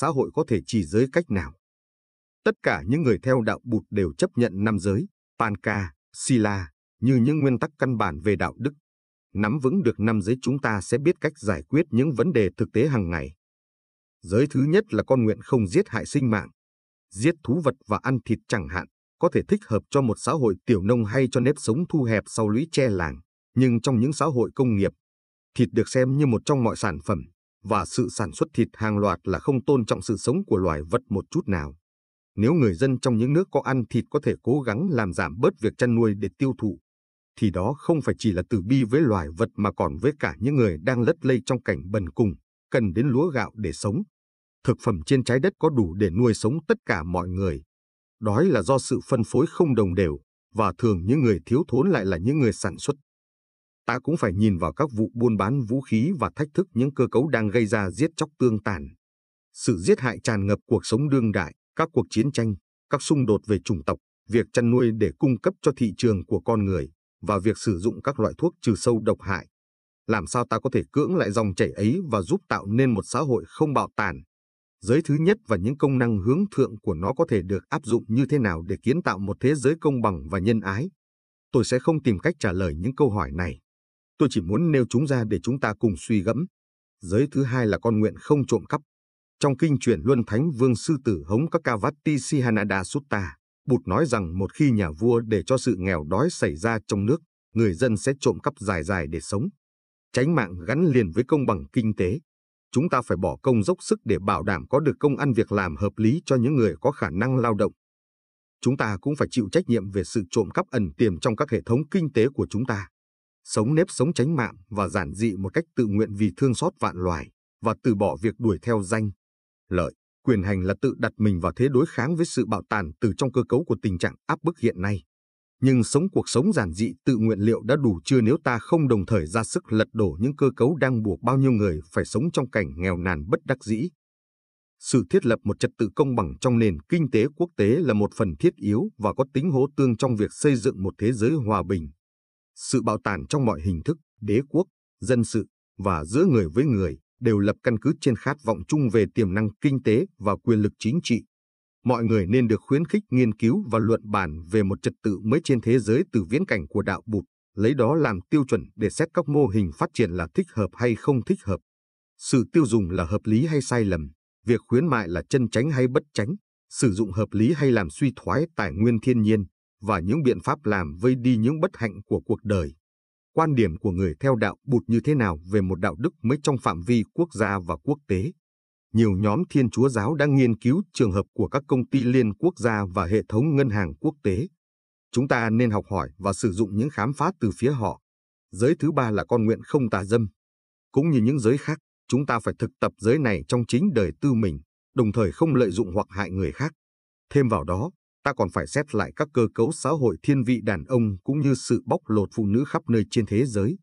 xã hội có thể chỉ giới cách nào. Tất cả những người theo đạo Bụt đều chấp nhận năm giới, Panka, Sila, như những nguyên tắc căn bản về đạo đức. Nắm vững được năm giới chúng ta sẽ biết cách giải quyết những vấn đề thực tế hàng ngày. Giới thứ nhất là con nguyện không giết hại sinh mạng. Giết thú vật và ăn thịt chẳng hạn, có thể thích hợp cho một xã hội tiểu nông hay cho nếp sống thu hẹp sau lũy tre làng. Nhưng trong những xã hội công nghiệp, thịt được xem như một trong mọi sản phẩm, và sự sản xuất thịt hàng loạt là không tôn trọng sự sống của loài vật một chút nào. Nếu người dân trong những nước có ăn thịt có thể cố gắng làm giảm bớt việc chăn nuôi để tiêu thụ, thì đó không phải chỉ là từ bi với loài vật mà còn với cả những người đang lất lây trong cảnh bần cùng, cần đến lúa gạo để sống. Thực phẩm trên trái đất có đủ để nuôi sống tất cả mọi người. Đói là do sự phân phối không đồng đều, và thường những người thiếu thốn lại là những người sản xuất. Ta cũng phải nhìn vào các vụ buôn bán vũ khí và thách thức những cơ cấu đang gây ra giết chóc tương tàn. Sự giết hại tràn ngập cuộc sống đương đại, các cuộc chiến tranh, các xung đột về chủng tộc, việc chăn nuôi để cung cấp cho thị trường của con người, và việc sử dụng các loại thuốc trừ sâu độc hại. Làm sao ta có thể cưỡng lại dòng chảy ấy và giúp tạo nên một xã hội không bạo tàn? Giới thứ nhất và những công năng hướng thượng của nó có thể được áp dụng như thế nào để kiến tạo một thế giới công bằng và nhân ái? Tôi sẽ không tìm cách trả lời những câu hỏi này. Tôi chỉ muốn nêu chúng ra để chúng ta cùng suy gẫm. Giới thứ hai là con nguyện không trộm cắp. Trong kinh truyền Luân Thánh Vương Sư Tử Hống Kakavati Sihanada Sutta, Bụt nói rằng một khi nhà vua để cho sự nghèo đói xảy ra trong nước, người dân sẽ trộm cắp dài dài để sống. Tránh mạng gắn liền với công bằng kinh tế. Chúng ta phải bỏ công dốc sức để bảo đảm có được công ăn việc làm hợp lý cho những người có khả năng lao động. Chúng ta cũng phải chịu trách nhiệm về sự trộm cắp ẩn tiềm trong các hệ thống kinh tế của chúng ta. Sống nếp sống tránh mạng và giản dị một cách tự nguyện vì thương xót vạn loài và từ bỏ việc đuổi theo danh, lợi quyền hành là tự đặt mình vào thế đối kháng với sự bạo tàn từ trong cơ cấu của tình trạng áp bức hiện nay. Nhưng sống cuộc sống giản dị tự nguyện liệu đã đủ chưa nếu ta không đồng thời ra sức lật đổ những cơ cấu đang buộc bao nhiêu người phải sống trong cảnh nghèo nàn bất đắc dĩ. Sự thiết lập một trật tự công bằng trong nền kinh tế quốc tế là một phần thiết yếu và có tính hỗ tương trong việc xây dựng một thế giới hòa bình. Sự bạo tàn trong mọi hình thức, đế quốc, dân sự và giữa người với người đều lập căn cứ trên khát vọng chung về tiềm năng kinh tế và quyền lực chính trị. Mọi người nên được khuyến khích nghiên cứu và luận bàn về một trật tự mới trên thế giới từ viễn cảnh của đạo Bụt, lấy đó làm tiêu chuẩn để xét các mô hình phát triển là thích hợp hay không thích hợp. Sự tiêu dùng là hợp lý hay sai lầm, việc khuyến mại là chân tránh hay bất tránh, sử dụng hợp lý hay làm suy thoái tài nguyên thiên nhiên, và những biện pháp làm vây đi những bất hạnh của cuộc đời quan điểm của người theo đạo bụt như thế nào về một đạo đức mới trong phạm vi quốc gia và quốc tế. Nhiều nhóm thiên chúa giáo đang nghiên cứu trường hợp của các công ty liên quốc gia và hệ thống ngân hàng quốc tế. Chúng ta nên học hỏi và sử dụng những khám phá từ phía họ. Giới thứ ba là con nguyện không tà dâm. Cũng như những giới khác, chúng ta phải thực tập giới này trong chính đời tư mình, đồng thời không lợi dụng hoặc hại người khác. Thêm vào đó, ta còn phải xét lại các cơ cấu xã hội thiên vị đàn ông cũng như sự bóc lột phụ nữ khắp nơi trên thế giới.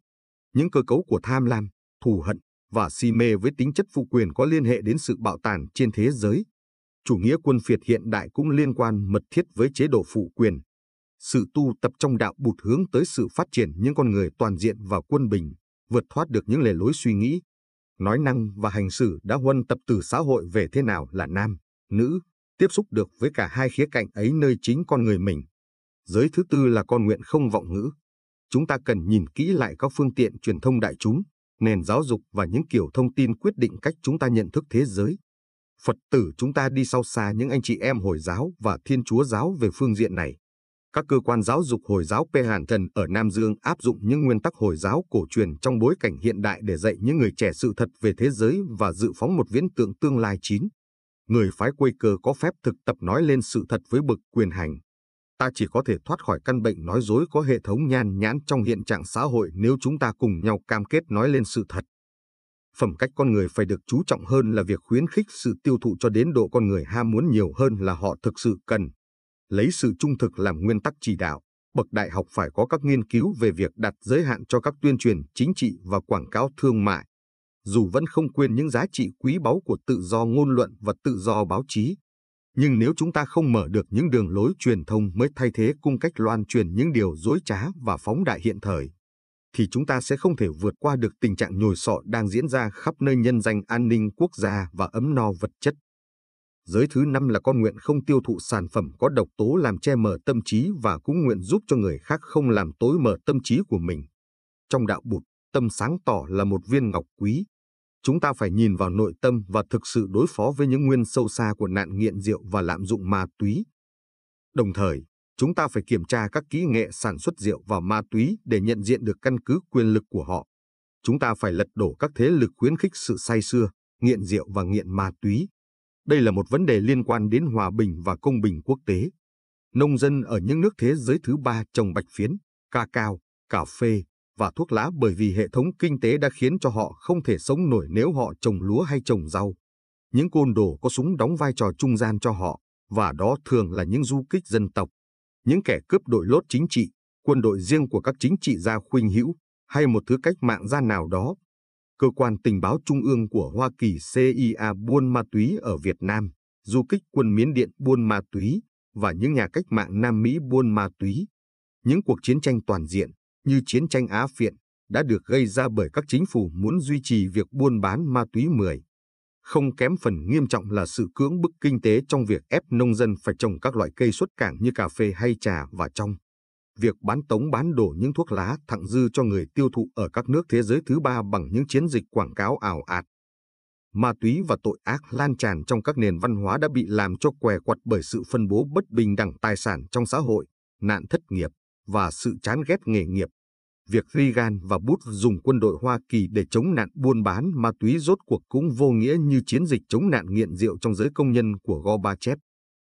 Những cơ cấu của tham lam, thù hận và si mê với tính chất phụ quyền có liên hệ đến sự bạo tàn trên thế giới. Chủ nghĩa quân phiệt hiện đại cũng liên quan mật thiết với chế độ phụ quyền. Sự tu tập trong đạo bụt hướng tới sự phát triển những con người toàn diện và quân bình, vượt thoát được những lề lối suy nghĩ, nói năng và hành xử đã huân tập từ xã hội về thế nào là nam, nữ, tiếp xúc được với cả hai khía cạnh ấy nơi chính con người mình. Giới thứ tư là con nguyện không vọng ngữ. Chúng ta cần nhìn kỹ lại các phương tiện truyền thông đại chúng, nền giáo dục và những kiểu thông tin quyết định cách chúng ta nhận thức thế giới. Phật tử chúng ta đi sau xa những anh chị em Hồi giáo và Thiên Chúa giáo về phương diện này. Các cơ quan giáo dục Hồi giáo P. Hàn Thần ở Nam Dương áp dụng những nguyên tắc Hồi giáo cổ truyền trong bối cảnh hiện đại để dạy những người trẻ sự thật về thế giới và dự phóng một viễn tượng tương lai chín người phái Quaker có phép thực tập nói lên sự thật với bực quyền hành. Ta chỉ có thể thoát khỏi căn bệnh nói dối có hệ thống nhan nhãn trong hiện trạng xã hội nếu chúng ta cùng nhau cam kết nói lên sự thật. Phẩm cách con người phải được chú trọng hơn là việc khuyến khích sự tiêu thụ cho đến độ con người ham muốn nhiều hơn là họ thực sự cần. Lấy sự trung thực làm nguyên tắc chỉ đạo, bậc đại học phải có các nghiên cứu về việc đặt giới hạn cho các tuyên truyền chính trị và quảng cáo thương mại dù vẫn không quên những giá trị quý báu của tự do ngôn luận và tự do báo chí. Nhưng nếu chúng ta không mở được những đường lối truyền thông mới thay thế cung cách loan truyền những điều dối trá và phóng đại hiện thời, thì chúng ta sẽ không thể vượt qua được tình trạng nhồi sọ đang diễn ra khắp nơi nhân danh an ninh quốc gia và ấm no vật chất. Giới thứ năm là con nguyện không tiêu thụ sản phẩm có độc tố làm che mờ tâm trí và cũng nguyện giúp cho người khác không làm tối mờ tâm trí của mình. Trong đạo bụt, tâm sáng tỏ là một viên ngọc quý. Chúng ta phải nhìn vào nội tâm và thực sự đối phó với những nguyên sâu xa của nạn nghiện rượu và lạm dụng ma túy. Đồng thời, chúng ta phải kiểm tra các kỹ nghệ sản xuất rượu và ma túy để nhận diện được căn cứ quyền lực của họ. Chúng ta phải lật đổ các thế lực khuyến khích sự say xưa, nghiện rượu và nghiện ma túy. Đây là một vấn đề liên quan đến hòa bình và công bình quốc tế. Nông dân ở những nước thế giới thứ ba trồng bạch phiến, ca cao, cà phê và thuốc lá bởi vì hệ thống kinh tế đã khiến cho họ không thể sống nổi nếu họ trồng lúa hay trồng rau. Những côn đồ có súng đóng vai trò trung gian cho họ, và đó thường là những du kích dân tộc. Những kẻ cướp đội lốt chính trị, quân đội riêng của các chính trị gia khuynh hữu, hay một thứ cách mạng gia nào đó Cơ quan tình báo trung ương của Hoa Kỳ CIA buôn ma túy ở Việt Nam, du kích quân Miến Điện buôn ma túy và những nhà cách mạng Nam Mỹ buôn ma túy. Những cuộc chiến tranh toàn diện, như chiến tranh Á Phiện, đã được gây ra bởi các chính phủ muốn duy trì việc buôn bán ma túy 10. Không kém phần nghiêm trọng là sự cưỡng bức kinh tế trong việc ép nông dân phải trồng các loại cây xuất cảng như cà phê hay trà và trong việc bán tống bán đổ những thuốc lá thặng dư cho người tiêu thụ ở các nước thế giới thứ ba bằng những chiến dịch quảng cáo ảo ạt. Ma túy và tội ác lan tràn trong các nền văn hóa đã bị làm cho què quặt bởi sự phân bố bất bình đẳng tài sản trong xã hội, nạn thất nghiệp và sự chán ghét nghề nghiệp. Việc Reagan và Bush dùng quân đội Hoa Kỳ để chống nạn buôn bán ma túy rốt cuộc cũng vô nghĩa như chiến dịch chống nạn nghiện rượu trong giới công nhân của Gorbachev.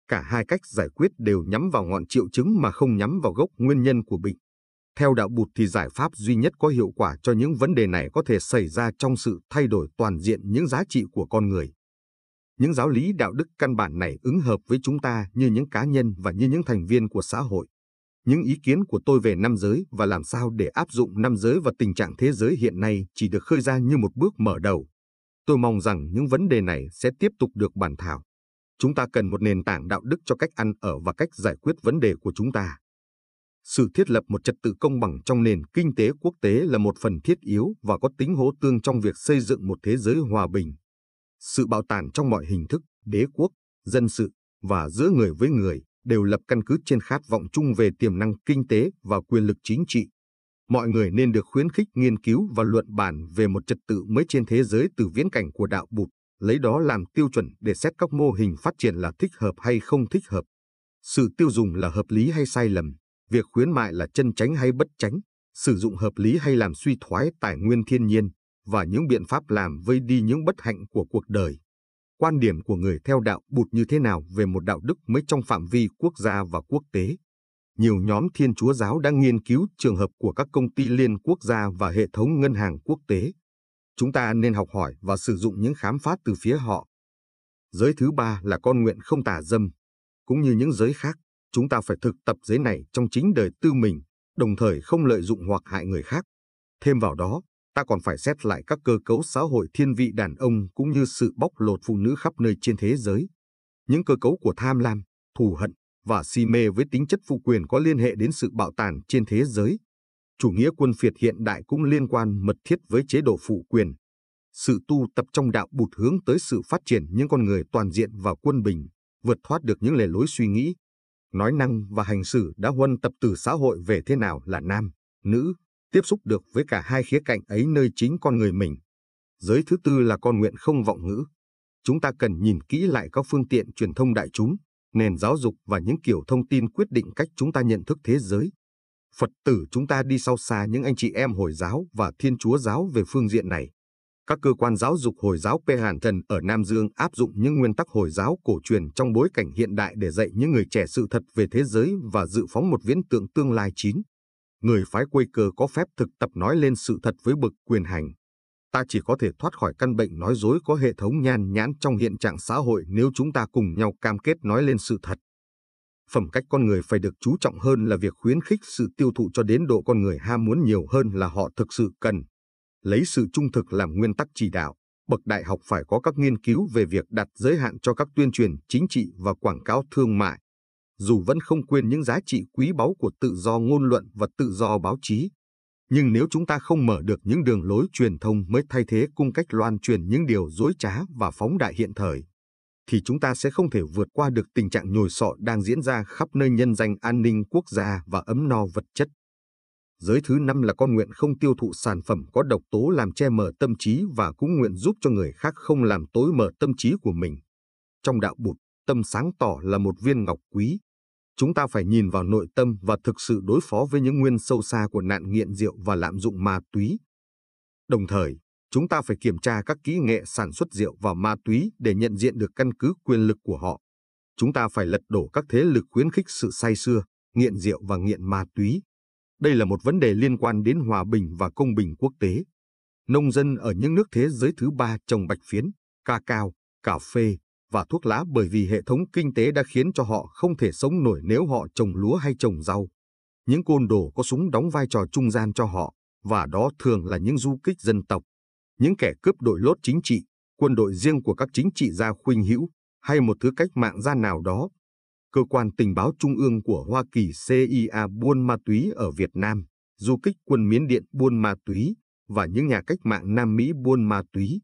Cả hai cách giải quyết đều nhắm vào ngọn triệu chứng mà không nhắm vào gốc nguyên nhân của bệnh. Theo đạo bụt thì giải pháp duy nhất có hiệu quả cho những vấn đề này có thể xảy ra trong sự thay đổi toàn diện những giá trị của con người. Những giáo lý đạo đức căn bản này ứng hợp với chúng ta như những cá nhân và như những thành viên của xã hội. Những ý kiến của tôi về năm giới và làm sao để áp dụng năm giới vào tình trạng thế giới hiện nay chỉ được khơi ra như một bước mở đầu. Tôi mong rằng những vấn đề này sẽ tiếp tục được bàn thảo. Chúng ta cần một nền tảng đạo đức cho cách ăn ở và cách giải quyết vấn đề của chúng ta. Sự thiết lập một trật tự công bằng trong nền kinh tế quốc tế là một phần thiết yếu và có tính hỗ tương trong việc xây dựng một thế giới hòa bình. Sự bạo tàn trong mọi hình thức, đế quốc, dân sự và giữa người với người đều lập căn cứ trên khát vọng chung về tiềm năng kinh tế và quyền lực chính trị. Mọi người nên được khuyến khích nghiên cứu và luận bàn về một trật tự mới trên thế giới từ viễn cảnh của đạo Bụt lấy đó làm tiêu chuẩn để xét các mô hình phát triển là thích hợp hay không thích hợp. Sự tiêu dùng là hợp lý hay sai lầm, việc khuyến mại là chân tránh hay bất tránh, sử dụng hợp lý hay làm suy thoái tài nguyên thiên nhiên, và những biện pháp làm vơi đi những bất hạnh của cuộc đời. Quan điểm của người theo đạo bụt như thế nào về một đạo đức mới trong phạm vi quốc gia và quốc tế? Nhiều nhóm thiên chúa giáo đang nghiên cứu trường hợp của các công ty liên quốc gia và hệ thống ngân hàng quốc tế Chúng ta nên học hỏi và sử dụng những khám phá từ phía họ. Giới thứ ba là con nguyện không tà dâm. Cũng như những giới khác, chúng ta phải thực tập giới này trong chính đời tư mình, đồng thời không lợi dụng hoặc hại người khác. Thêm vào đó, ta còn phải xét lại các cơ cấu xã hội thiên vị đàn ông cũng như sự bóc lột phụ nữ khắp nơi trên thế giới. Những cơ cấu của tham lam, thù hận và si mê với tính chất phụ quyền có liên hệ đến sự bạo tàn trên thế giới chủ nghĩa quân phiệt hiện đại cũng liên quan mật thiết với chế độ phụ quyền. Sự tu tập trong đạo bụt hướng tới sự phát triển những con người toàn diện và quân bình, vượt thoát được những lề lối suy nghĩ, nói năng và hành xử đã huân tập từ xã hội về thế nào là nam, nữ, tiếp xúc được với cả hai khía cạnh ấy nơi chính con người mình. Giới thứ tư là con nguyện không vọng ngữ. Chúng ta cần nhìn kỹ lại các phương tiện truyền thông đại chúng, nền giáo dục và những kiểu thông tin quyết định cách chúng ta nhận thức thế giới. Phật tử chúng ta đi sau xa những anh chị em Hồi giáo và Thiên Chúa giáo về phương diện này. Các cơ quan giáo dục Hồi giáo P. Hàn Thần ở Nam Dương áp dụng những nguyên tắc Hồi giáo cổ truyền trong bối cảnh hiện đại để dạy những người trẻ sự thật về thế giới và dự phóng một viễn tượng tương lai chín. Người phái quây cơ có phép thực tập nói lên sự thật với bậc quyền hành. Ta chỉ có thể thoát khỏi căn bệnh nói dối có hệ thống nhan nhãn trong hiện trạng xã hội nếu chúng ta cùng nhau cam kết nói lên sự thật phẩm cách con người phải được chú trọng hơn là việc khuyến khích sự tiêu thụ cho đến độ con người ham muốn nhiều hơn là họ thực sự cần. Lấy sự trung thực làm nguyên tắc chỉ đạo, bậc đại học phải có các nghiên cứu về việc đặt giới hạn cho các tuyên truyền chính trị và quảng cáo thương mại. Dù vẫn không quên những giá trị quý báu của tự do ngôn luận và tự do báo chí, nhưng nếu chúng ta không mở được những đường lối truyền thông mới thay thế cung cách loan truyền những điều dối trá và phóng đại hiện thời, thì chúng ta sẽ không thể vượt qua được tình trạng nhồi sọ đang diễn ra khắp nơi nhân danh an ninh quốc gia và ấm no vật chất. Giới thứ năm là con nguyện không tiêu thụ sản phẩm có độc tố làm che mờ tâm trí và cũng nguyện giúp cho người khác không làm tối mờ tâm trí của mình. Trong đạo bụt, tâm sáng tỏ là một viên ngọc quý. Chúng ta phải nhìn vào nội tâm và thực sự đối phó với những nguyên sâu xa của nạn nghiện rượu và lạm dụng ma túy. Đồng thời, chúng ta phải kiểm tra các kỹ nghệ sản xuất rượu và ma túy để nhận diện được căn cứ quyền lực của họ. Chúng ta phải lật đổ các thế lực khuyến khích sự say xưa, nghiện rượu và nghiện ma túy. Đây là một vấn đề liên quan đến hòa bình và công bình quốc tế. Nông dân ở những nước thế giới thứ ba trồng bạch phiến, ca cao, cà phê và thuốc lá bởi vì hệ thống kinh tế đã khiến cho họ không thể sống nổi nếu họ trồng lúa hay trồng rau. Những côn đồ có súng đóng vai trò trung gian cho họ, và đó thường là những du kích dân tộc, những kẻ cướp đội lốt chính trị, quân đội riêng của các chính trị gia khuynh hữu hay một thứ cách mạng gia nào đó. Cơ quan tình báo trung ương của Hoa Kỳ CIA buôn ma túy ở Việt Nam, du kích quân Miến Điện buôn ma túy và những nhà cách mạng Nam Mỹ buôn ma túy.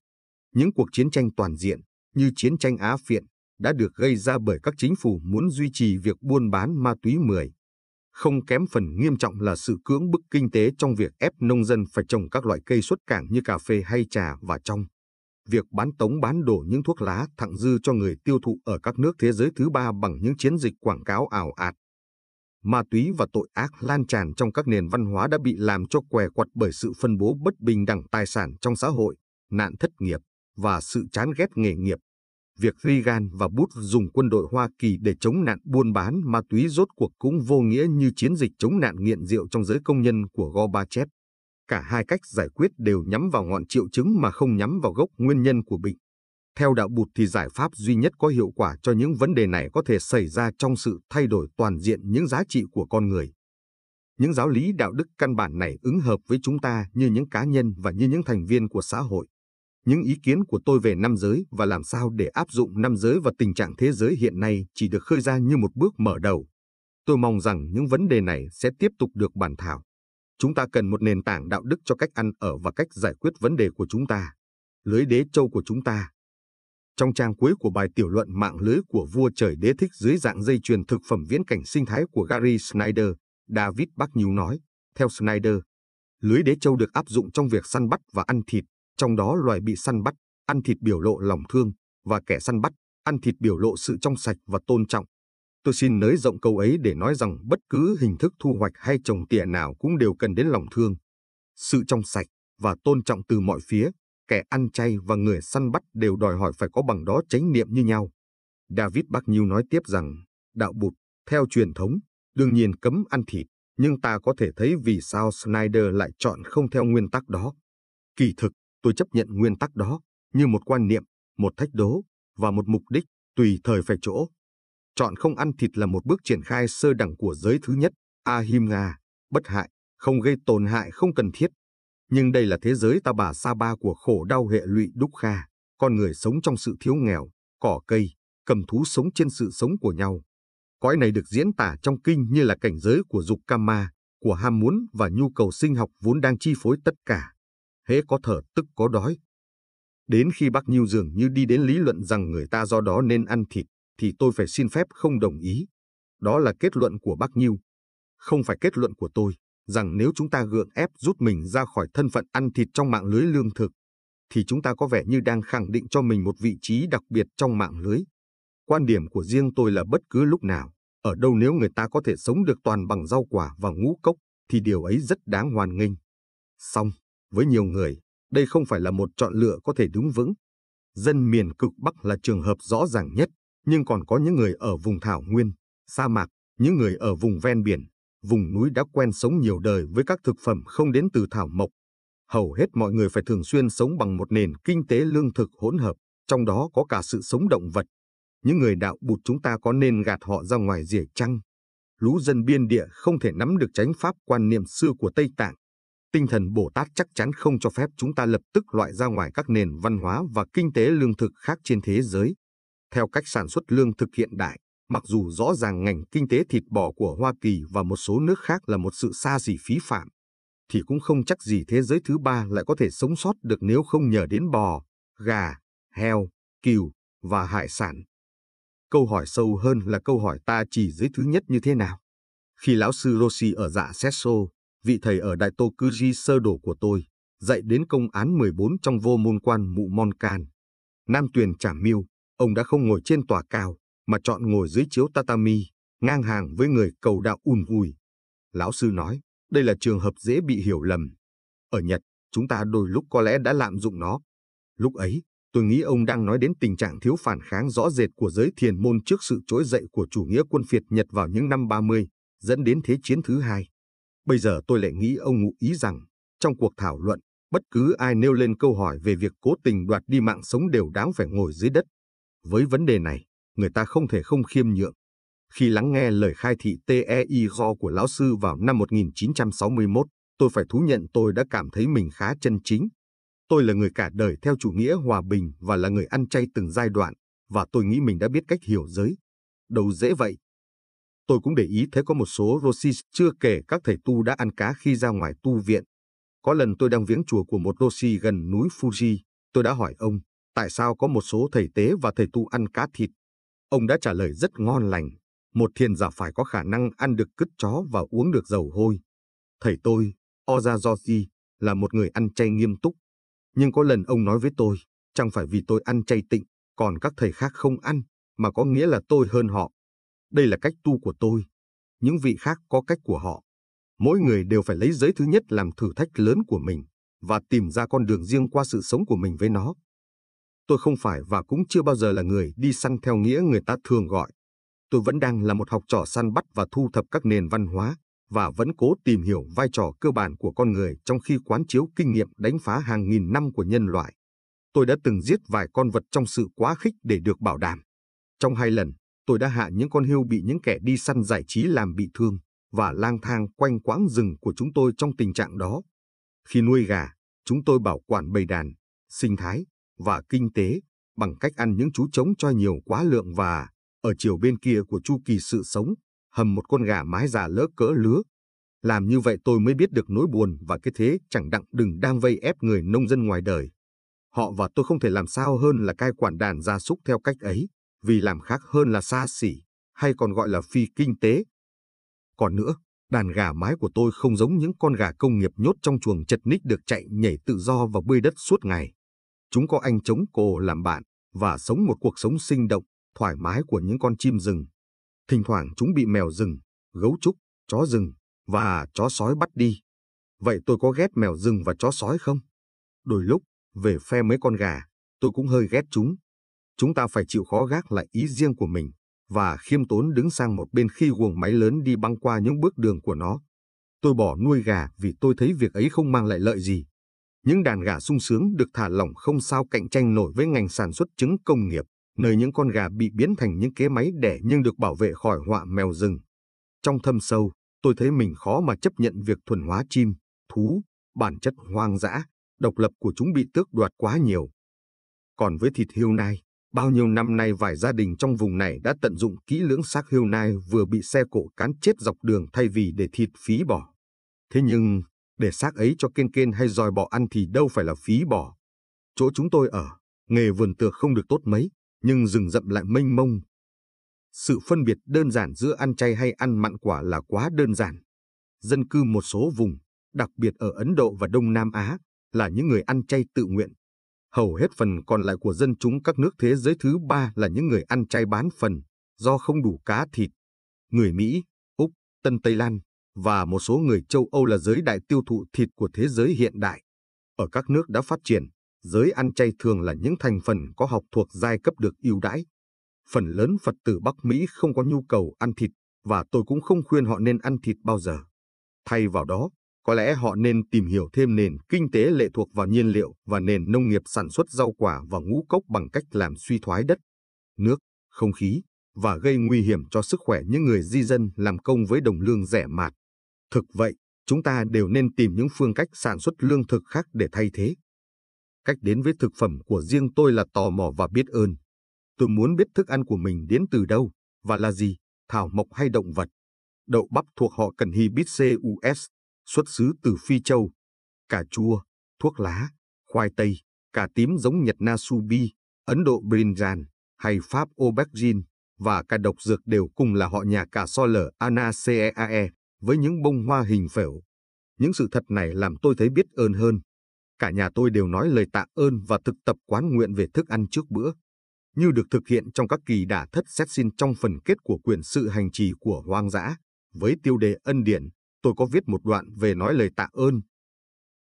Những cuộc chiến tranh toàn diện như chiến tranh Á Phiện đã được gây ra bởi các chính phủ muốn duy trì việc buôn bán ma túy 10. Không kém phần nghiêm trọng là sự cưỡng bức kinh tế trong việc ép nông dân phải trồng các loại cây xuất cảng như cà phê hay trà và trong. Việc bán tống bán đổ những thuốc lá thặng dư cho người tiêu thụ ở các nước thế giới thứ ba bằng những chiến dịch quảng cáo ảo ạt. Ma túy và tội ác lan tràn trong các nền văn hóa đã bị làm cho què quặt bởi sự phân bố bất bình đẳng tài sản trong xã hội, nạn thất nghiệp và sự chán ghét nghề nghiệp việc Reagan và Bush dùng quân đội Hoa Kỳ để chống nạn buôn bán ma túy rốt cuộc cũng vô nghĩa như chiến dịch chống nạn nghiện rượu trong giới công nhân của Gorbachev. Cả hai cách giải quyết đều nhắm vào ngọn triệu chứng mà không nhắm vào gốc nguyên nhân của bệnh. Theo đạo bụt thì giải pháp duy nhất có hiệu quả cho những vấn đề này có thể xảy ra trong sự thay đổi toàn diện những giá trị của con người. Những giáo lý đạo đức căn bản này ứng hợp với chúng ta như những cá nhân và như những thành viên của xã hội. Những ý kiến của tôi về năm giới và làm sao để áp dụng năm giới vào tình trạng thế giới hiện nay chỉ được khơi ra như một bước mở đầu. Tôi mong rằng những vấn đề này sẽ tiếp tục được bàn thảo. Chúng ta cần một nền tảng đạo đức cho cách ăn ở và cách giải quyết vấn đề của chúng ta. Lưới đế châu của chúng ta. Trong trang cuối của bài tiểu luận mạng lưới của vua trời đế thích dưới dạng dây chuyền thực phẩm viễn cảnh sinh thái của Gary Snyder, David Bucknew nói, theo Snyder, lưới đế châu được áp dụng trong việc săn bắt và ăn thịt, trong đó loài bị săn bắt, ăn thịt biểu lộ lòng thương, và kẻ săn bắt, ăn thịt biểu lộ sự trong sạch và tôn trọng. Tôi xin nới rộng câu ấy để nói rằng bất cứ hình thức thu hoạch hay trồng tỉa nào cũng đều cần đến lòng thương, sự trong sạch và tôn trọng từ mọi phía, kẻ ăn chay và người săn bắt đều đòi hỏi phải có bằng đó chánh niệm như nhau. David Bucknew nói tiếp rằng, đạo bụt, theo truyền thống, đương nhiên cấm ăn thịt, nhưng ta có thể thấy vì sao Snyder lại chọn không theo nguyên tắc đó. Kỳ thực, tôi chấp nhận nguyên tắc đó như một quan niệm, một thách đố và một mục đích tùy thời phải chỗ. Chọn không ăn thịt là một bước triển khai sơ đẳng của giới thứ nhất, ahimga bất hại, không gây tổn hại không cần thiết. Nhưng đây là thế giới ta bà sa ba của khổ đau hệ lụy đúc kha, con người sống trong sự thiếu nghèo, cỏ cây, cầm thú sống trên sự sống của nhau. Cõi này được diễn tả trong kinh như là cảnh giới của dục kama, của ham muốn và nhu cầu sinh học vốn đang chi phối tất cả hễ có thở tức có đói. Đến khi bác Nhiêu dường như đi đến lý luận rằng người ta do đó nên ăn thịt, thì tôi phải xin phép không đồng ý. Đó là kết luận của bác Nhiêu. Không phải kết luận của tôi, rằng nếu chúng ta gượng ép rút mình ra khỏi thân phận ăn thịt trong mạng lưới lương thực, thì chúng ta có vẻ như đang khẳng định cho mình một vị trí đặc biệt trong mạng lưới. Quan điểm của riêng tôi là bất cứ lúc nào, ở đâu nếu người ta có thể sống được toàn bằng rau quả và ngũ cốc, thì điều ấy rất đáng hoan nghênh. Xong, với nhiều người, đây không phải là một chọn lựa có thể đứng vững. Dân miền cực Bắc là trường hợp rõ ràng nhất, nhưng còn có những người ở vùng thảo nguyên, sa mạc, những người ở vùng ven biển, vùng núi đã quen sống nhiều đời với các thực phẩm không đến từ thảo mộc. Hầu hết mọi người phải thường xuyên sống bằng một nền kinh tế lương thực hỗn hợp, trong đó có cả sự sống động vật. Những người đạo bụt chúng ta có nên gạt họ ra ngoài rìa chăng? Lũ dân biên địa không thể nắm được tránh pháp quan niệm xưa của Tây Tạng, Tinh thần Bồ Tát chắc chắn không cho phép chúng ta lập tức loại ra ngoài các nền văn hóa và kinh tế lương thực khác trên thế giới. Theo cách sản xuất lương thực hiện đại, mặc dù rõ ràng ngành kinh tế thịt bò của Hoa Kỳ và một số nước khác là một sự xa xỉ phí phạm, thì cũng không chắc gì thế giới thứ ba lại có thể sống sót được nếu không nhờ đến bò, gà, heo, cừu và hải sản. câu hỏi sâu hơn là câu hỏi ta chỉ dưới thứ nhất như thế nào. Khi lão sư Rossi ở dạ Sesso, vị thầy ở Đại Tô Cư sơ đổ của tôi, dạy đến công án 14 trong vô môn quan mụ Mon Can. Nam Tuyền trả miêu, ông đã không ngồi trên tòa cao, mà chọn ngồi dưới chiếu tatami, ngang hàng với người cầu đạo un vui. Lão sư nói, đây là trường hợp dễ bị hiểu lầm. Ở Nhật, chúng ta đôi lúc có lẽ đã lạm dụng nó. Lúc ấy, tôi nghĩ ông đang nói đến tình trạng thiếu phản kháng rõ rệt của giới thiền môn trước sự trỗi dậy của chủ nghĩa quân phiệt Nhật vào những năm 30, dẫn đến Thế chiến thứ hai. Bây giờ tôi lại nghĩ ông ngụ ý rằng, trong cuộc thảo luận, bất cứ ai nêu lên câu hỏi về việc cố tình đoạt đi mạng sống đều đáng phải ngồi dưới đất. Với vấn đề này, người ta không thể không khiêm nhượng. Khi lắng nghe lời khai thị TEI Go của lão sư vào năm 1961, tôi phải thú nhận tôi đã cảm thấy mình khá chân chính. Tôi là người cả đời theo chủ nghĩa hòa bình và là người ăn chay từng giai đoạn, và tôi nghĩ mình đã biết cách hiểu giới. Đâu dễ vậy. Tôi cũng để ý thấy có một số Rosis chưa kể các thầy tu đã ăn cá khi ra ngoài tu viện. Có lần tôi đang viếng chùa của một Roshi gần núi Fuji, tôi đã hỏi ông, tại sao có một số thầy tế và thầy tu ăn cá thịt. Ông đã trả lời rất ngon lành, một thiền giả phải có khả năng ăn được cứt chó và uống được dầu hôi. Thầy tôi, Ozazoji, là một người ăn chay nghiêm túc. Nhưng có lần ông nói với tôi, chẳng phải vì tôi ăn chay tịnh, còn các thầy khác không ăn, mà có nghĩa là tôi hơn họ. Đây là cách tu của tôi. Những vị khác có cách của họ. Mỗi người đều phải lấy giới thứ nhất làm thử thách lớn của mình và tìm ra con đường riêng qua sự sống của mình với nó. Tôi không phải và cũng chưa bao giờ là người đi săn theo nghĩa người ta thường gọi. Tôi vẫn đang là một học trò săn bắt và thu thập các nền văn hóa và vẫn cố tìm hiểu vai trò cơ bản của con người trong khi quán chiếu kinh nghiệm đánh phá hàng nghìn năm của nhân loại. Tôi đã từng giết vài con vật trong sự quá khích để được bảo đảm. Trong hai lần, tôi đã hạ những con hươu bị những kẻ đi săn giải trí làm bị thương và lang thang quanh quãng rừng của chúng tôi trong tình trạng đó. Khi nuôi gà, chúng tôi bảo quản bầy đàn, sinh thái và kinh tế bằng cách ăn những chú trống cho nhiều quá lượng và, ở chiều bên kia của chu kỳ sự sống, hầm một con gà mái già lỡ cỡ lứa. Làm như vậy tôi mới biết được nỗi buồn và cái thế chẳng đặng đừng đang vây ép người nông dân ngoài đời. Họ và tôi không thể làm sao hơn là cai quản đàn gia súc theo cách ấy, vì làm khác hơn là xa xỉ, hay còn gọi là phi kinh tế. Còn nữa, đàn gà mái của tôi không giống những con gà công nghiệp nhốt trong chuồng chật ních được chạy nhảy tự do và bơi đất suốt ngày. Chúng có anh chống cổ làm bạn và sống một cuộc sống sinh động, thoải mái của những con chim rừng. Thỉnh thoảng chúng bị mèo rừng, gấu trúc, chó rừng và chó sói bắt đi. Vậy tôi có ghét mèo rừng và chó sói không? Đôi lúc, về phe mấy con gà, tôi cũng hơi ghét chúng. Chúng ta phải chịu khó gác lại ý riêng của mình và khiêm tốn đứng sang một bên khi guồng máy lớn đi băng qua những bước đường của nó. Tôi bỏ nuôi gà vì tôi thấy việc ấy không mang lại lợi gì. Những đàn gà sung sướng được thả lỏng không sao cạnh tranh nổi với ngành sản xuất trứng công nghiệp, nơi những con gà bị biến thành những kế máy đẻ nhưng được bảo vệ khỏi họa mèo rừng. Trong thâm sâu, tôi thấy mình khó mà chấp nhận việc thuần hóa chim, thú, bản chất hoang dã, độc lập của chúng bị tước đoạt quá nhiều. Còn với thịt hươu nai, bao nhiêu năm nay vài gia đình trong vùng này đã tận dụng kỹ lưỡng xác hươu nai vừa bị xe cộ cán chết dọc đường thay vì để thịt phí bỏ. Thế nhưng, để xác ấy cho kên kên hay dòi bỏ ăn thì đâu phải là phí bỏ. Chỗ chúng tôi ở, nghề vườn tược không được tốt mấy, nhưng rừng rậm lại mênh mông. Sự phân biệt đơn giản giữa ăn chay hay ăn mặn quả là quá đơn giản. Dân cư một số vùng, đặc biệt ở Ấn Độ và Đông Nam Á, là những người ăn chay tự nguyện. Hầu hết phần còn lại của dân chúng các nước thế giới thứ ba là những người ăn chay bán phần, do không đủ cá thịt. Người Mỹ, Úc, Tân Tây Lan và một số người châu Âu là giới đại tiêu thụ thịt của thế giới hiện đại. Ở các nước đã phát triển, giới ăn chay thường là những thành phần có học thuộc giai cấp được ưu đãi. Phần lớn Phật tử Bắc Mỹ không có nhu cầu ăn thịt và tôi cũng không khuyên họ nên ăn thịt bao giờ. Thay vào đó, có lẽ họ nên tìm hiểu thêm nền kinh tế lệ thuộc vào nhiên liệu và nền nông nghiệp sản xuất rau quả và ngũ cốc bằng cách làm suy thoái đất, nước, không khí và gây nguy hiểm cho sức khỏe những người di dân làm công với đồng lương rẻ mạt. Thực vậy, chúng ta đều nên tìm những phương cách sản xuất lương thực khác để thay thế. Cách đến với thực phẩm của riêng tôi là tò mò và biết ơn. Tôi muốn biết thức ăn của mình đến từ đâu và là gì, thảo mộc hay động vật. Đậu bắp thuộc họ cần Hibiscus, xuất xứ từ Phi Châu. Cà chua, thuốc lá, khoai tây, cà tím giống Nhật Nasubi, Ấn Độ Brinjan hay Pháp Aubergine và cả độc dược đều cùng là họ nhà cả so lở Anaceae với những bông hoa hình phễu. Những sự thật này làm tôi thấy biết ơn hơn. Cả nhà tôi đều nói lời tạ ơn và thực tập quán nguyện về thức ăn trước bữa, như được thực hiện trong các kỳ đả thất xét xin trong phần kết của quyển sự hành trì của hoang dã. Với tiêu đề ân điển, tôi có viết một đoạn về nói lời tạ ơn.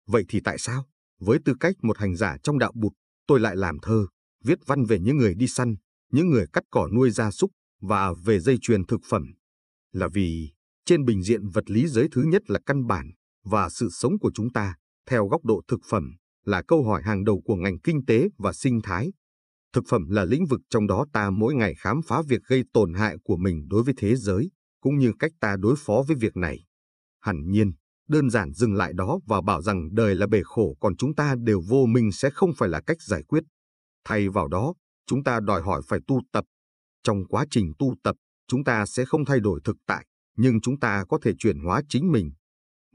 Vậy thì tại sao, với tư cách một hành giả trong đạo bụt, tôi lại làm thơ, viết văn về những người đi săn, những người cắt cỏ nuôi gia súc và về dây chuyền thực phẩm? Là vì trên bình diện vật lý giới thứ nhất là căn bản và sự sống của chúng ta, theo góc độ thực phẩm, là câu hỏi hàng đầu của ngành kinh tế và sinh thái. Thực phẩm là lĩnh vực trong đó ta mỗi ngày khám phá việc gây tổn hại của mình đối với thế giới, cũng như cách ta đối phó với việc này. Hẳn nhiên, đơn giản dừng lại đó và bảo rằng đời là bể khổ còn chúng ta đều vô minh sẽ không phải là cách giải quyết. Thay vào đó, chúng ta đòi hỏi phải tu tập. Trong quá trình tu tập, chúng ta sẽ không thay đổi thực tại, nhưng chúng ta có thể chuyển hóa chính mình.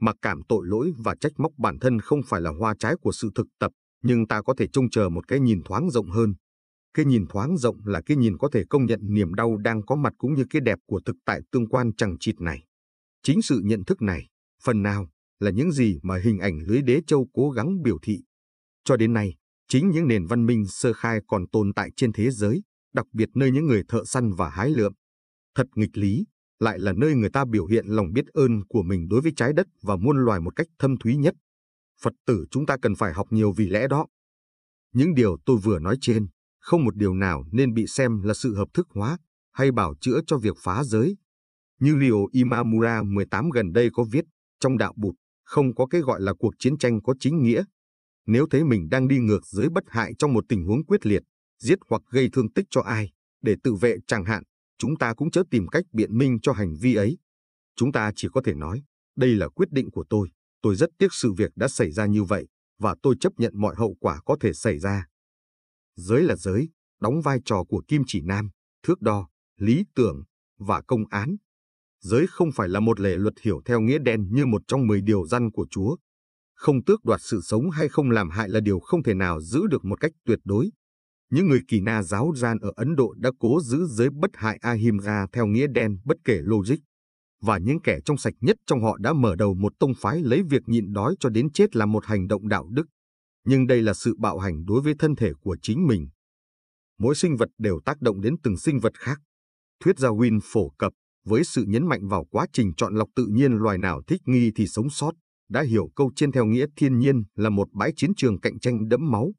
Mặc cảm tội lỗi và trách móc bản thân không phải là hoa trái của sự thực tập, nhưng ta có thể trông chờ một cái nhìn thoáng rộng hơn. Cái nhìn thoáng rộng là cái nhìn có thể công nhận niềm đau đang có mặt cũng như cái đẹp của thực tại tương quan chẳng chịt này. Chính sự nhận thức này, phần nào, là những gì mà hình ảnh lưới đế châu cố gắng biểu thị. Cho đến nay, chính những nền văn minh sơ khai còn tồn tại trên thế giới, đặc biệt nơi những người thợ săn và hái lượm. Thật nghịch lý, lại là nơi người ta biểu hiện lòng biết ơn của mình đối với trái đất và muôn loài một cách thâm thúy nhất. Phật tử chúng ta cần phải học nhiều vì lẽ đó. Những điều tôi vừa nói trên, không một điều nào nên bị xem là sự hợp thức hóa hay bảo chữa cho việc phá giới. Như Ryo Imamura 18 gần đây có viết, trong đạo bụt, không có cái gọi là cuộc chiến tranh có chính nghĩa. Nếu thấy mình đang đi ngược giới bất hại trong một tình huống quyết liệt, giết hoặc gây thương tích cho ai, để tự vệ chẳng hạn, chúng ta cũng chớ tìm cách biện minh cho hành vi ấy. Chúng ta chỉ có thể nói, đây là quyết định của tôi, tôi rất tiếc sự việc đã xảy ra như vậy, và tôi chấp nhận mọi hậu quả có thể xảy ra. Giới là giới, đóng vai trò của kim chỉ nam, thước đo, lý tưởng và công án. Giới không phải là một lệ luật hiểu theo nghĩa đen như một trong mười điều răn của Chúa. Không tước đoạt sự sống hay không làm hại là điều không thể nào giữ được một cách tuyệt đối. Những người kỳ na giáo gian ở Ấn Độ đã cố giữ giới bất hại Ahimsa theo nghĩa đen bất kể logic. Và những kẻ trong sạch nhất trong họ đã mở đầu một tông phái lấy việc nhịn đói cho đến chết là một hành động đạo đức. Nhưng đây là sự bạo hành đối với thân thể của chính mình. Mỗi sinh vật đều tác động đến từng sinh vật khác. Thuyết gia Win phổ cập với sự nhấn mạnh vào quá trình chọn lọc tự nhiên loài nào thích nghi thì sống sót, đã hiểu câu trên theo nghĩa thiên nhiên là một bãi chiến trường cạnh tranh đẫm máu,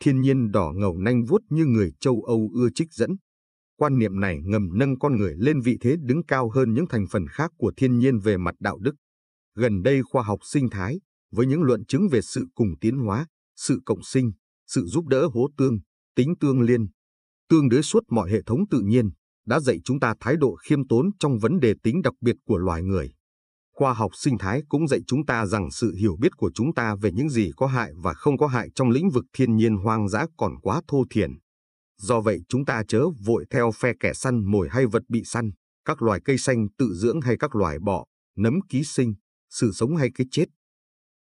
thiên nhiên đỏ ngầu nanh vuốt như người châu Âu ưa trích dẫn. Quan niệm này ngầm nâng con người lên vị thế đứng cao hơn những thành phần khác của thiên nhiên về mặt đạo đức. Gần đây khoa học sinh thái, với những luận chứng về sự cùng tiến hóa, sự cộng sinh, sự giúp đỡ hố tương, tính tương liên, tương đối suốt mọi hệ thống tự nhiên, đã dạy chúng ta thái độ khiêm tốn trong vấn đề tính đặc biệt của loài người. Khoa học sinh thái cũng dạy chúng ta rằng sự hiểu biết của chúng ta về những gì có hại và không có hại trong lĩnh vực thiên nhiên hoang dã còn quá thô thiển. Do vậy chúng ta chớ vội theo phe kẻ săn mồi hay vật bị săn, các loài cây xanh tự dưỡng hay các loài bọ, nấm ký sinh, sự sống hay cái chết.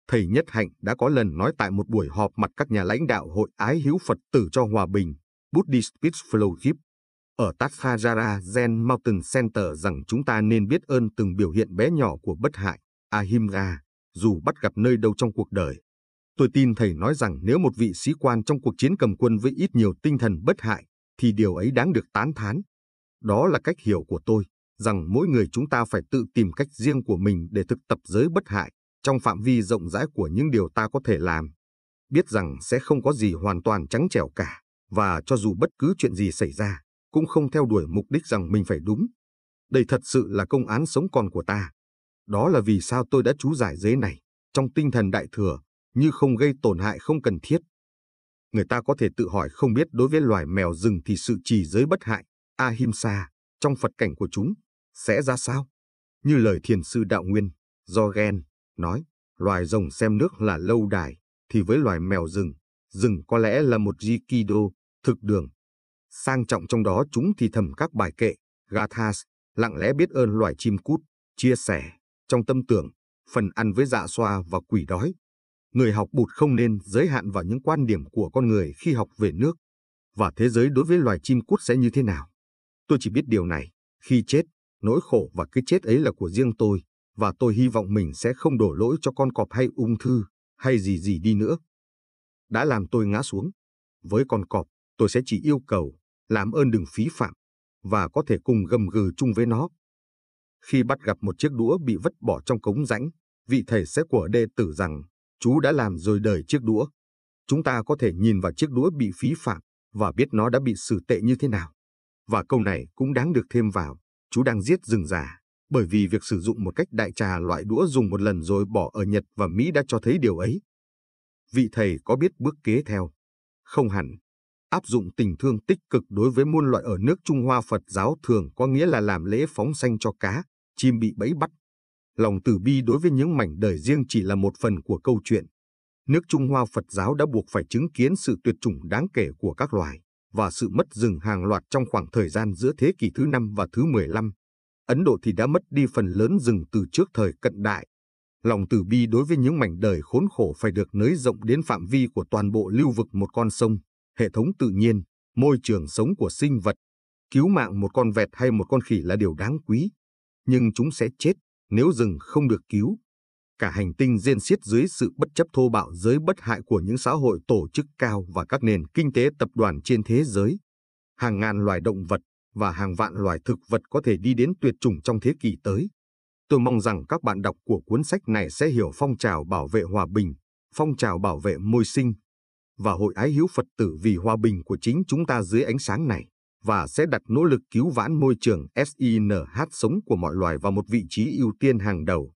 Thầy Nhất Hạnh đã có lần nói tại một buổi họp mặt các nhà lãnh đạo hội ái hữu Phật tử cho hòa bình, Buddhist Peace Fellowship, ở Tafajara Zen Mountain Center rằng chúng ta nên biết ơn từng biểu hiện bé nhỏ của bất hại, Ahimsa, dù bắt gặp nơi đâu trong cuộc đời. Tôi tin thầy nói rằng nếu một vị sĩ quan trong cuộc chiến cầm quân với ít nhiều tinh thần bất hại, thì điều ấy đáng được tán thán. Đó là cách hiểu của tôi, rằng mỗi người chúng ta phải tự tìm cách riêng của mình để thực tập giới bất hại, trong phạm vi rộng rãi của những điều ta có thể làm. Biết rằng sẽ không có gì hoàn toàn trắng trẻo cả, và cho dù bất cứ chuyện gì xảy ra, cũng không theo đuổi mục đích rằng mình phải đúng. Đây thật sự là công án sống còn của ta. Đó là vì sao tôi đã chú giải giấy này, trong tinh thần đại thừa, như không gây tổn hại không cần thiết. Người ta có thể tự hỏi không biết đối với loài mèo rừng thì sự trì giới bất hại, ahimsa, trong Phật cảnh của chúng, sẽ ra sao? Như lời thiền sư đạo nguyên, do ghen, nói, loài rồng xem nước là lâu đài, thì với loài mèo rừng, rừng có lẽ là một jikido, thực đường, Sang trọng trong đó chúng thì thầm các bài kệ, gathas, lặng lẽ biết ơn loài chim cút, chia sẻ, trong tâm tưởng, phần ăn với dạ xoa và quỷ đói. Người học bụt không nên giới hạn vào những quan điểm của con người khi học về nước, và thế giới đối với loài chim cút sẽ như thế nào. Tôi chỉ biết điều này, khi chết, nỗi khổ và cái chết ấy là của riêng tôi, và tôi hy vọng mình sẽ không đổ lỗi cho con cọp hay ung thư, hay gì gì đi nữa. Đã làm tôi ngã xuống. Với con cọp, tôi sẽ chỉ yêu cầu, làm ơn đừng phí phạm, và có thể cùng gầm gừ chung với nó. Khi bắt gặp một chiếc đũa bị vứt bỏ trong cống rãnh, vị thầy sẽ của đệ tử rằng, chú đã làm rồi đời chiếc đũa. Chúng ta có thể nhìn vào chiếc đũa bị phí phạm và biết nó đã bị xử tệ như thế nào. Và câu này cũng đáng được thêm vào, chú đang giết rừng già, bởi vì việc sử dụng một cách đại trà loại đũa dùng một lần rồi bỏ ở Nhật và Mỹ đã cho thấy điều ấy. Vị thầy có biết bước kế theo? Không hẳn. Áp dụng tình thương tích cực đối với muôn loại ở nước Trung Hoa Phật giáo thường có nghĩa là làm lễ phóng sanh cho cá, chim bị bẫy bắt. Lòng từ bi đối với những mảnh đời riêng chỉ là một phần của câu chuyện. Nước Trung Hoa Phật giáo đã buộc phải chứng kiến sự tuyệt chủng đáng kể của các loài và sự mất rừng hàng loạt trong khoảng thời gian giữa thế kỷ thứ 5 và thứ 15. Ấn Độ thì đã mất đi phần lớn rừng từ trước thời cận đại. Lòng từ bi đối với những mảnh đời khốn khổ phải được nới rộng đến phạm vi của toàn bộ lưu vực một con sông, hệ thống tự nhiên, môi trường sống của sinh vật. Cứu mạng một con vẹt hay một con khỉ là điều đáng quý, nhưng chúng sẽ chết nếu rừng không được cứu. Cả hành tinh riêng xiết dưới sự bất chấp thô bạo giới bất hại của những xã hội tổ chức cao và các nền kinh tế tập đoàn trên thế giới. Hàng ngàn loài động vật và hàng vạn loài thực vật có thể đi đến tuyệt chủng trong thế kỷ tới. Tôi mong rằng các bạn đọc của cuốn sách này sẽ hiểu phong trào bảo vệ hòa bình, phong trào bảo vệ môi sinh và hội ái hiếu Phật tử vì hòa bình của chính chúng ta dưới ánh sáng này, và sẽ đặt nỗ lực cứu vãn môi trường SINH sống của mọi loài vào một vị trí ưu tiên hàng đầu.